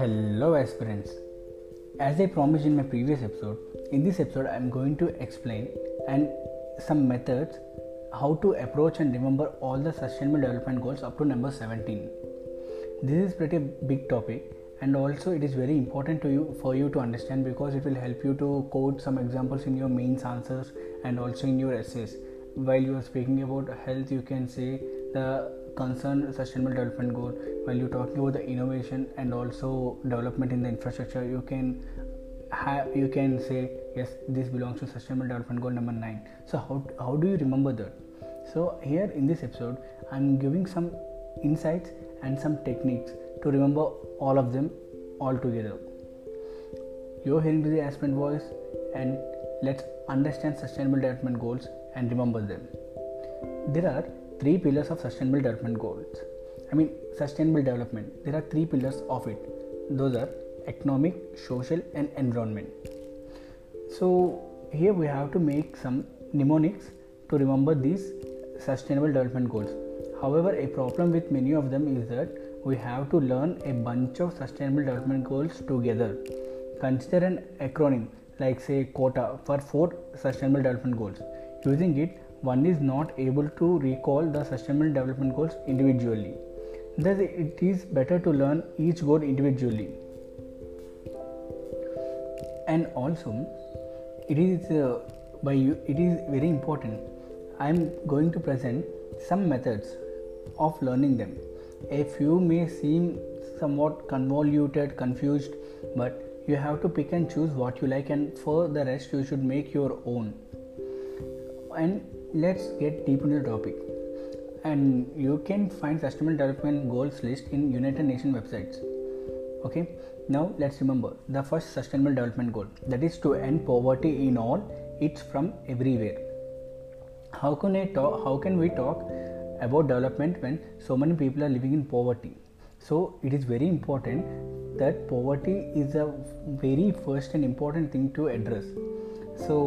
Hello, aspirants. As I promised in my previous episode, in this episode I am going to explain and some methods how to approach and remember all the sustainable development goals up to number 17. This is pretty big topic and also it is very important to you for you to understand because it will help you to quote some examples in your mains answers and also in your essays. While you are speaking about health, you can say the concerned sustainable development goal while you're talking about the innovation and also development in the infrastructure you can have you can say yes this belongs to sustainable development goal number 9 so how, how do you remember that? So here in this episode i'm giving some insights and some techniques to remember all of them all together. You're hearing the aspirant voice and let's understand sustainable development goals and remember them. There are three pillars of sustainable development goals. I mean, sustainable development. There are three pillars of it. Those are economic, social, and environment. So, here we have to make some mnemonics to remember these sustainable development goals. However, a problem with many of them is that we have to learn a bunch of sustainable development goals together. Consider an acronym like, say, quota for four sustainable development goals. Using it, one is not able to recall the sustainable development goals individually. Thus, it is better to learn each goal individually. And also, it is uh, by you, it is very important. I am going to present some methods of learning them. A few may seem somewhat convoluted, confused, but you have to pick and choose what you like, and for the rest, you should make your own. And let's get deep into the topic. And you can find sustainable development goals list in united nations websites. Okay now let's remember the first sustainable development goal that is to end poverty in all it's from everywhere. How can i talk how can we talk about development when so many people are living in poverty? So it is very important that poverty is a very first and important thing to address. So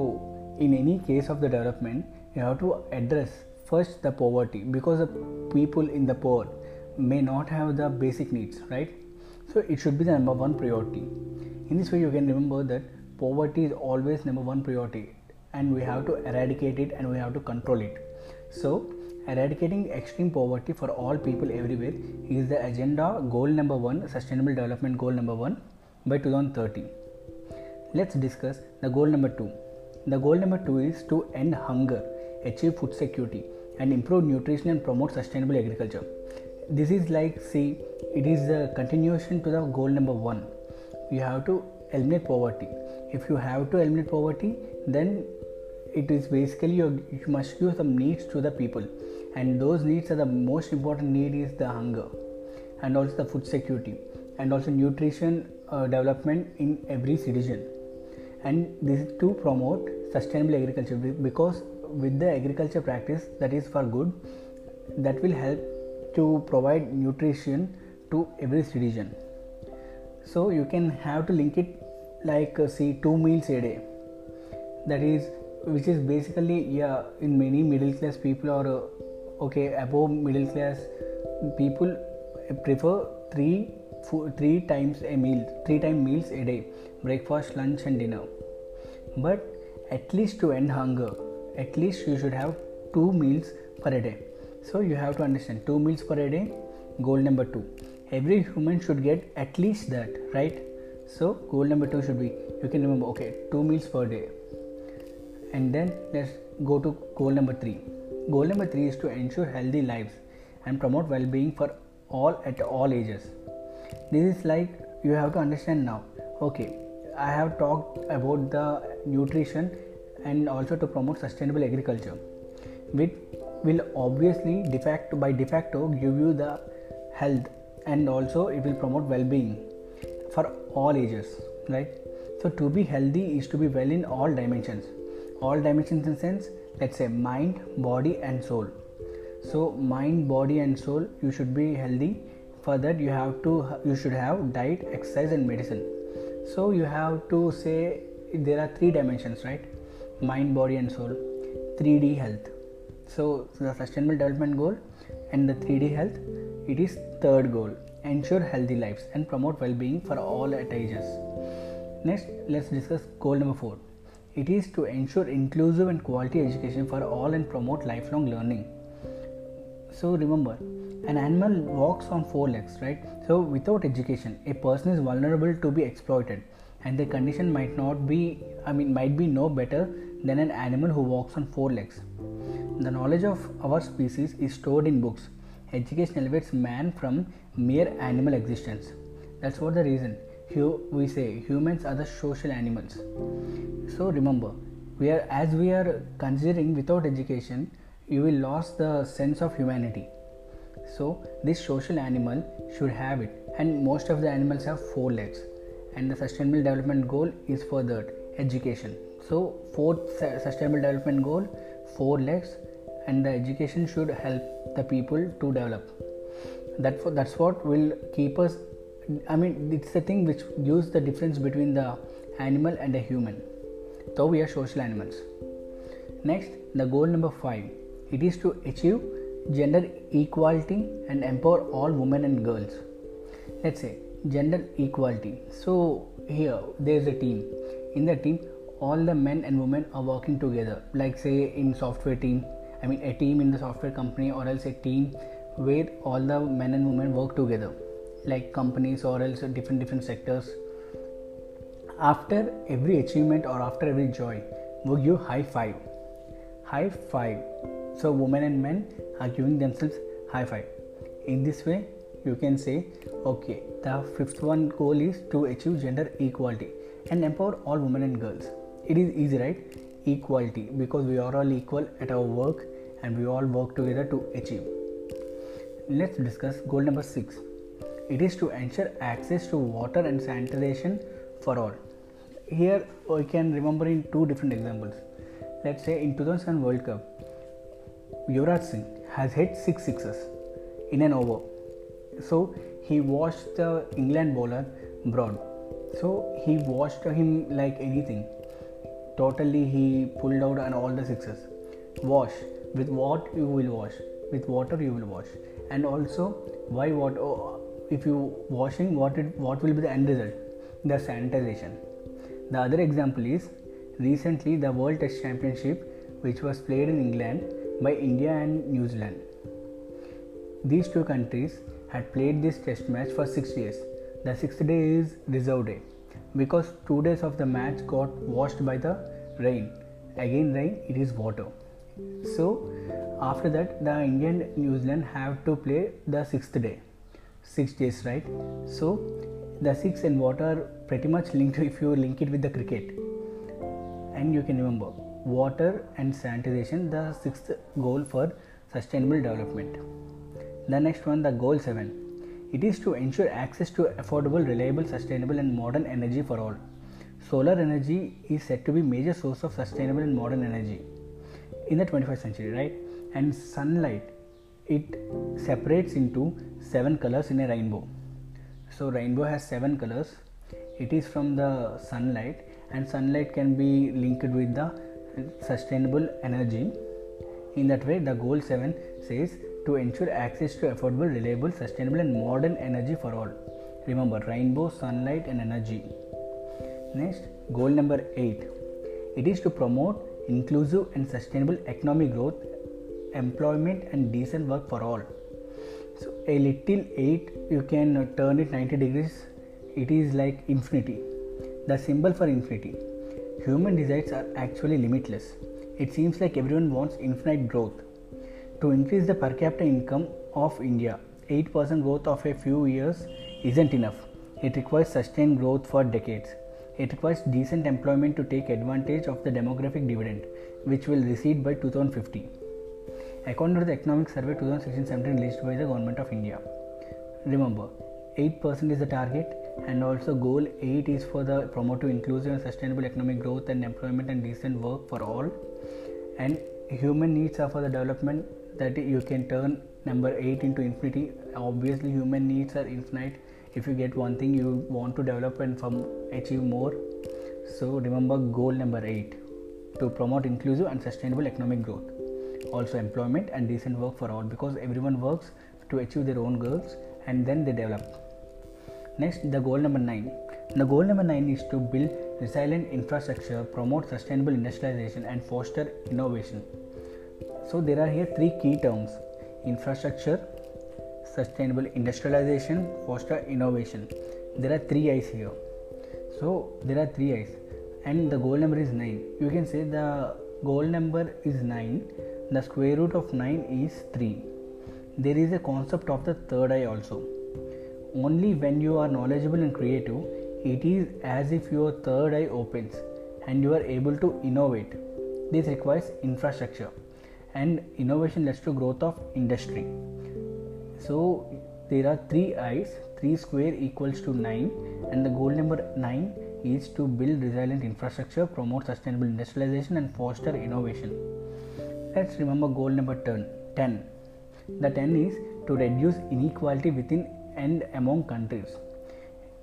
in any case of the development you have to address first the poverty because the people in the poor may not have the basic needs right? So it should be the number one priority. In this way you can remember that poverty is always number one priority and we have to eradicate it and we have to control it. So eradicating extreme poverty for all people everywhere is the agenda goal number one sustainable development goal number one by 2030 let's discuss the goal number two. The goal number two is to end hunger achieve food security and improve nutrition and promote sustainable agriculture. This is like see it is a continuation to the goal number 1 you have to eliminate poverty. If you have to eliminate poverty then it is basically you, you must give some needs to the people. And those needs are the most important need is the hunger and also the food security and also nutrition uh, development in every citizen. And this is to promote sustainable agriculture because with the agriculture practice that is for good that will help to provide nutrition to every citizen. So you can have to link it like uh, see two meals a day. That is which is basically yeah in many middle class people or uh, okay above middle class people prefer three food, three times a meal three time meals a day breakfast lunch and dinner. But at least to end hunger at least you should have two meals per day. So you have to understand two meals per day goal number two. Every human should get at least that right? So goal number two should be you can remember okay two meals per day. And then let's go to goal number three. Goal number three is to ensure healthy lives and promote well-being for all at all ages. This is like you have to understand now. Okay i have talked about the nutrition and also to promote sustainable agriculture which will obviously de facto, by de facto give you the health and also it will promote well-being for all ages right? So to be healthy is to be well in all dimensions. All dimensions in sense let's say mind body and soul. So mind body and soul you should be healthy. For that you have to you should have diet exercise and medicine. So you have to say there are three dimensions right mind, body, and soul. 3D health. So, the sustainable development goal and the 3D health, it is third goal. ensure healthy lives and promote well-being for all at ages next let's discuss goal number 4 it is to ensure inclusive and quality education for all and promote lifelong learning so remember an animal walks on four legs right so without education a person is vulnerable to be exploited and the condition might not be i mean might be no better than an animal who walks on four legs. The knowledge of our species is stored in books. Education elevates man from mere animal existence. That's what the reason we say humans are the social animals. So remember we are as we are considering without education you will lose the sense of humanity. So this social animal should have it. And most of the animals have four legs. And the sustainable development goal is for that education so fourth sustainable development goal four legs and the education should help the people to develop. That that's what will keep us i mean it's the thing which gives the difference between the animal and the human. So we are social animals. Next the goal number 5 it is to achieve gender equality and empower all women and girls. Let's say gender equality. So here there is a team. In the team all the men and women are working together. Like say in software team i mean a team in the software company or else a team where all the men and women work together. Like companies or else different different sectors. After every achievement or after every joy we give high five. High five. So women and men are giving themselves high five. In this way you can say okay the fifth one goal is to achieve gender equality and empower all women and girls it is easy right? Equality. Because we are all equal at our work and we all work together to achieve. Let's discuss goal number 6 it is to ensure access to water and sanitation for all. Here we can remember in two different examples. Let's say in 2007 world cup Yuvraj Singh has hit six sixes in an over. So he watched the England bowler Broad. So he watched him like anything totally he pulled out and all the sixes. Wash. With what you will wash? With water you will wash. And also why what oh, if you washing what it what will be the end result? The sanitization. The other example is recently the world test championship which was played in england by india and new zealand. These two countries had played this test match for 6 days the sixth day is reserve day because two days of the match got washed by the rain. Again rain it is water. So after that the indian new zealand have to play the sixth day. Six days right? So the six and water pretty much linked if you link it with the cricket. And you can remember water and sanitization the sixth goal for sustainable development. The next one the goal 7 it is to ensure access to affordable, reliable, sustainable, and modern energy for all. Solar energy is said to be major source of sustainable and modern energy in the 21st century, right? And sunlight it separates into seven colors in a rainbow. So rainbow has seven colors. It is from the sunlight, and sunlight can be linked with the sustainable energy. In that way, the goal seven says to ensure access to affordable, reliable, sustainable, and modern energy for all. Remember rainbow, sunlight, and energy. Next, goal number 8 it is to promote inclusive and sustainable economic growth, employment, and decent work for all. So, a little 8 you can turn it 90 degrees, it is like infinity, the symbol for infinity. Human desires are actually limitless. It seems like everyone wants infinite growth to increase the per capita income of India, 8% growth of a few years isn't enough. It requires sustained growth for decades. It requires decent employment to take advantage of the demographic dividend, which will recede by 2050. According to the Economic Survey 2016-17 released by the Government of India. Remember, 8% is the target and also goal 8 is for the promote to inclusive and sustainable economic growth and employment and decent work for all and human needs are for the development that you can turn number 8 into infinity obviously human needs are infinite if you get one thing you want to develop and from achieve more so remember goal number 8 to promote inclusive and sustainable economic growth also employment and decent work for all because everyone works to achieve their own goals and then they develop. Next, the goal number nine. The goal number nine is to build resilient infrastructure, promote sustainable industrialization, and foster innovation. So, there are here three key terms infrastructure, sustainable industrialization, foster innovation. There are three I's here. So, there are three I's, and the goal number is 9. You can say the goal number is 9, the square root of 9 is 3. There is a concept of the third eye also. Only when you are knowledgeable and creative, it is as if your third eye opens and you are able to innovate. This requires infrastructure and innovation leads to growth of industry. So there are three eyes, 3 square equals to 9 and the goal number 9 is to build resilient infrastructure, promote sustainable industrialization and foster innovation. Let's remember goal number 10. The 10 is to reduce inequality within and among countries.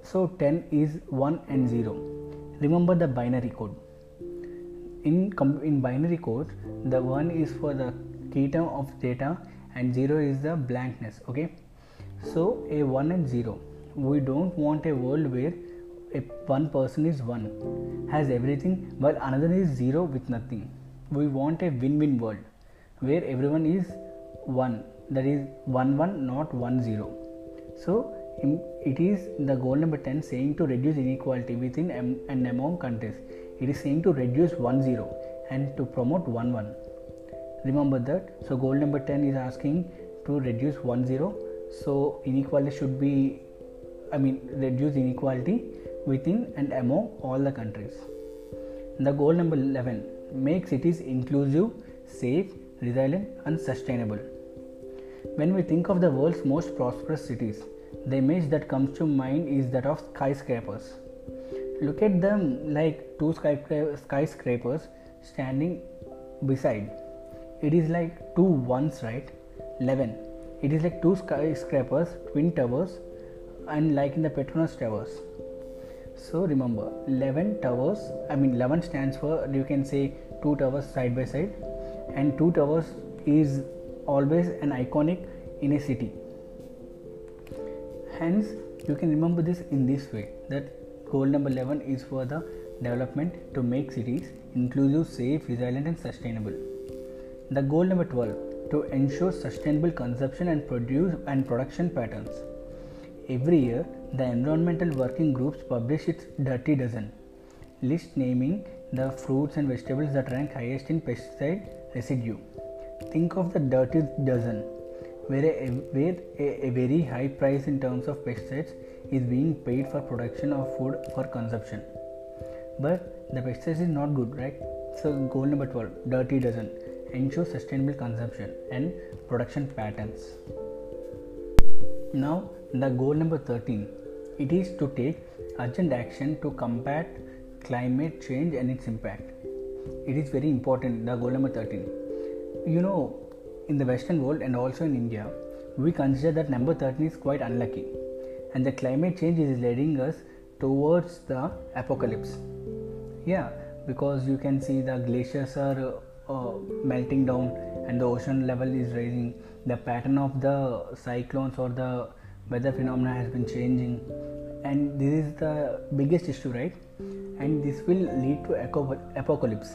So 10 is 1 and 0. Remember the binary code. In, in binary code, the 1 is for the key term of data and 0 is the blankness. Okay. So a 1 and 0. We don't want a world where a one person is 1 has everything while another is 0 with nothing. We want a win-win world where everyone is 1 that is 1 1 not 1 0 so it is the goal number 10 saying to reduce inequality within and among countries. It is saying to reduce 1 0 and to promote 1 1. Remember that. So goal number 10 is asking to reduce 1 0. So inequality should be, I mean, reduce inequality within and among all the countries. The goal number 11 make cities inclusive, safe, resilient, and sustainable. When we think of the world's most prosperous cities, the image that comes to mind is that of skyscrapers. Look at them like two skyscrapers standing beside. It is like two ones, right? 11. It is like two skyscrapers, twin towers, and like in the Petronas towers. So remember, 11 towers, I mean, 11 stands for you can say two towers side by side, and two towers is always an iconic in a city hence you can remember this in this way that goal number 11 is for the development to make cities inclusive safe resilient and sustainable. The goal number 12 to ensure sustainable consumption and produce and production patterns. Every year the environmental working groups publish its dirty dozen list naming the fruits and vegetables that rank highest in pesticide residue. Think of the dirty dozen where, a, where a, a very high price in terms of pesticides is being paid for production of food for consumption. But the pesticides is not good, right? So goal number 12, dirty dozen, ensure sustainable consumption and production patterns. Now the goal number 13, it is to take urgent action to combat climate change and its impact. It is very important, the goal number 13. You know, in the Western world and also in India, we consider that number 13 is quite unlucky, and the climate change is leading us towards the apocalypse. Yeah, because you can see the glaciers are uh, melting down and the ocean level is rising. The pattern of the cyclones or the weather phenomena has been changing, and this is the biggest issue, right? And this will lead to apocalypse.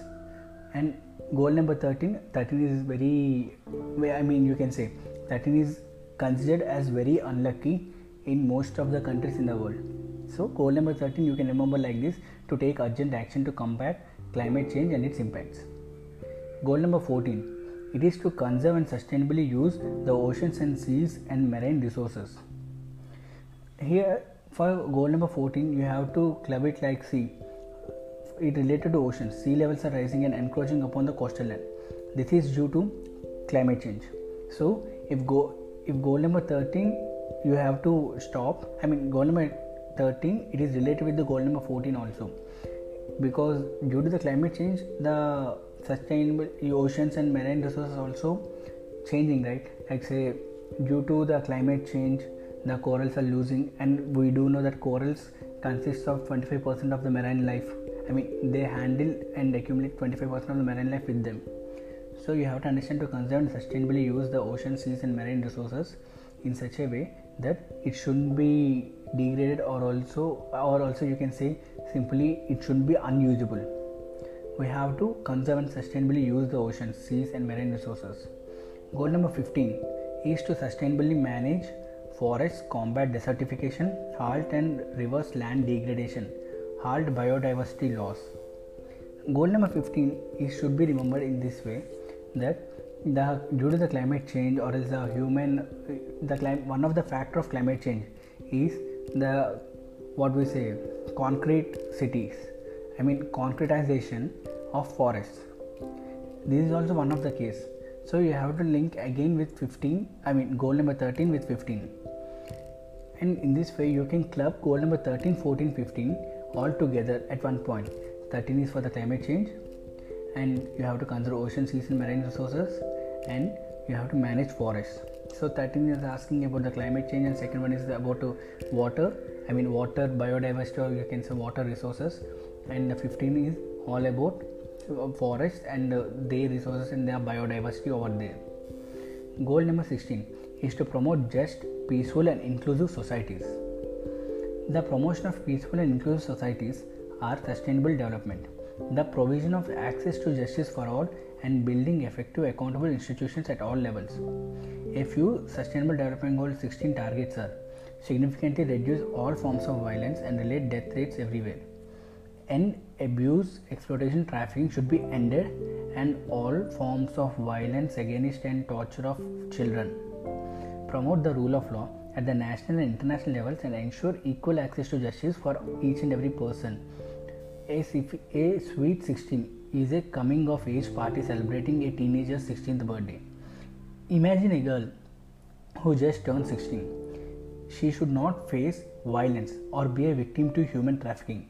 And goal number 13 13 is very i mean you can say 13 is considered as very unlucky in most of the countries in the world. So goal number 13 you can remember like this to take urgent action to combat climate change and its impacts. Goal number 14 it is to conserve and sustainably use the oceans and seas and marine resources. Here for goal number 14 you have to club it like see it related to oceans. Sea levels are rising and encroaching upon the coastal land. This is due to climate change. So if go if goal number 13 you have to stop. I mean goal number 13 it is related with the goal number 14 also because due to the climate change the sustainable oceans and marine resources also changing right like say due to the climate change the corals are losing and we do know that corals consists of 25% of the marine life I mean, they handle and accumulate 25% of the marine life with them. So you have to understand to conserve and sustainably use the ocean, seas, and marine resources in such a way that it shouldn't be degraded or also or also you can say simply it shouldn't be unusable. We have to conserve and sustainably use the oceans seas and marine resources. Goal number 15 is to sustainably manage forests combat desertification halt and reverse land degradation halt biodiversity loss goal number 15 is should be remembered in this way that the due to the climate change or is the human the clim- one of the factor of climate change is the what we say concrete cities. I mean concretization of forests. This is also one of the case. So you have to link again with 15 i mean goal number 13 with 15 and in this way you can club goal number 13 14 15 all together at one point. 13 is for the climate change and you have to conserve ocean seas and marine resources and you have to manage forests. So 13 is asking about the climate change and second one is about water. I mean water biodiversity or you can say water resources. And the 15 is all about uh, forests and uh, their resources and their biodiversity over there. Goal number 16 is to promote just peaceful and inclusive societies the promotion of peaceful and inclusive societies are sustainable development the provision of access to justice for all and building effective accountable institutions at all levels. A few Sustainable Development Goal 16 targets are significantly reduce all forms of violence and relate death rates everywhere. End abuse, exploitation, trafficking should be ended, and all forms of violence against and torture of children. Promote the rule of law at the national and international levels and ensure equal access to justice for each and every person. A, a sweet 16 is a coming of age party celebrating a teenager's 16th birthday. Imagine a girl who just turned 16. She should not face violence or be a victim to human trafficking.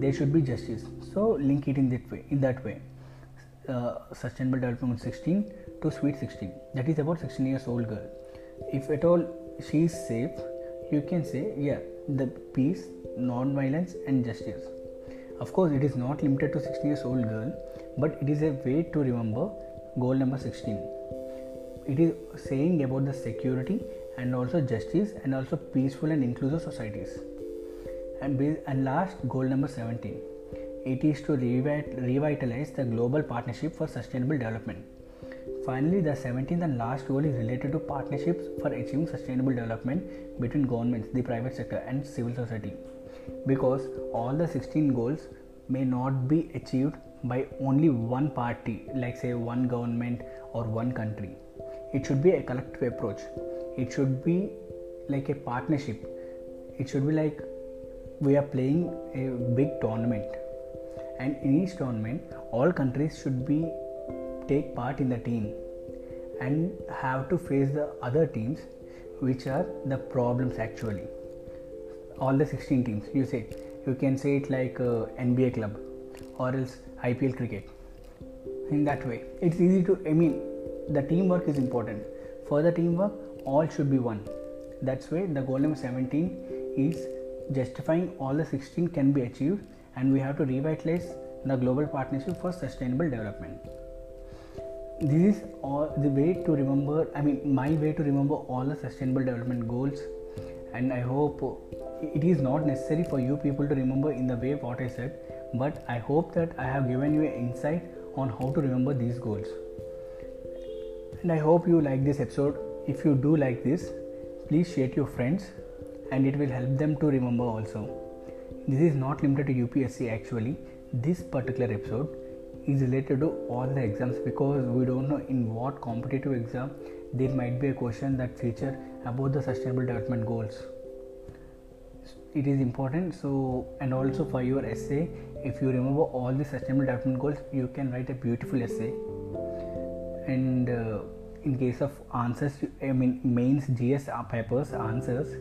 There should be justice. So link it in that way. In that way, uh, sustainable development 16 to sweet 16. That is about 16 years old girl. If at all she is safe, you can say yeah, the peace, non-violence, and justice. Of course, it is not limited to 16 years old girl, but it is a way to remember goal number 16. It is saying about the security and also justice and also peaceful and inclusive societies. And, and last goal number 17. It is to revitalize the global partnership for sustainable development. Finally, the 17th and last goal is related to partnerships for achieving sustainable development between governments, the private sector, and civil society. Because all the 16 goals may not be achieved by only one party like say one government or one country. It should be a collective approach. It should be like a partnership. It should be like we are playing a big tournament. And in each tournament all countries should be take part in the team and have to face the other teams which are the problems actually. All the 16 teams you say you can say it like uh, nba club or else ipl cricket. In that way it's easy to i mean the teamwork is important. For the teamwork all should be one. That's why the goal number 17 is justifying all the 16 can be achieved and we have to revitalize the global partnership for sustainable development this is all the way to remember i mean my way to remember all the sustainable development goals and i hope it is not necessary for you people to remember in the way what I said, but I hope that I have given you an insight on how to remember these goals. And I hope you like this episode. If you do like this, please share to your friends and it will help them to remember also. This is not limited to UPSC actually. This particular episode is related to all the exams because we don't know in what competitive exam there might be a question that feature about the sustainable development goals. It is important so and also for your essay if you remember all the sustainable development goals you can write a beautiful essay. And uh, in case of answers i mean mains gs papers answers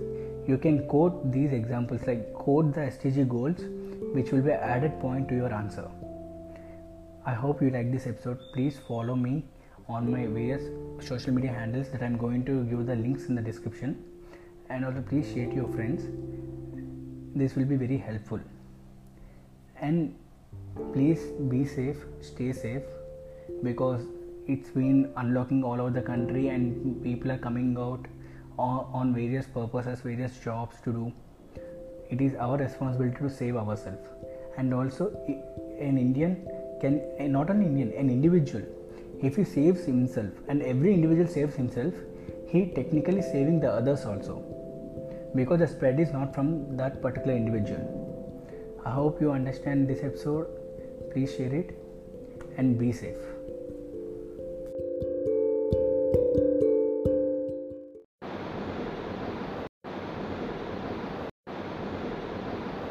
you can quote these examples like quote the sdg goals which will be added point to your answer i hope you like this episode. Please follow me on my various social media handles that i'm going to give the links in the description. And also please share to your friends. This will be very helpful. And please be safe stay safe because it's been unlocking all over the country and people are coming out on, various purposes various jobs to do. It is our responsibility to save ourselves. And also an indian can eh, not an indian an individual. If he saves himself and every individual saves himself he technically saving the others also. Because the spread is not from that particular individual. I hope you understand this episode. Please share it and be safe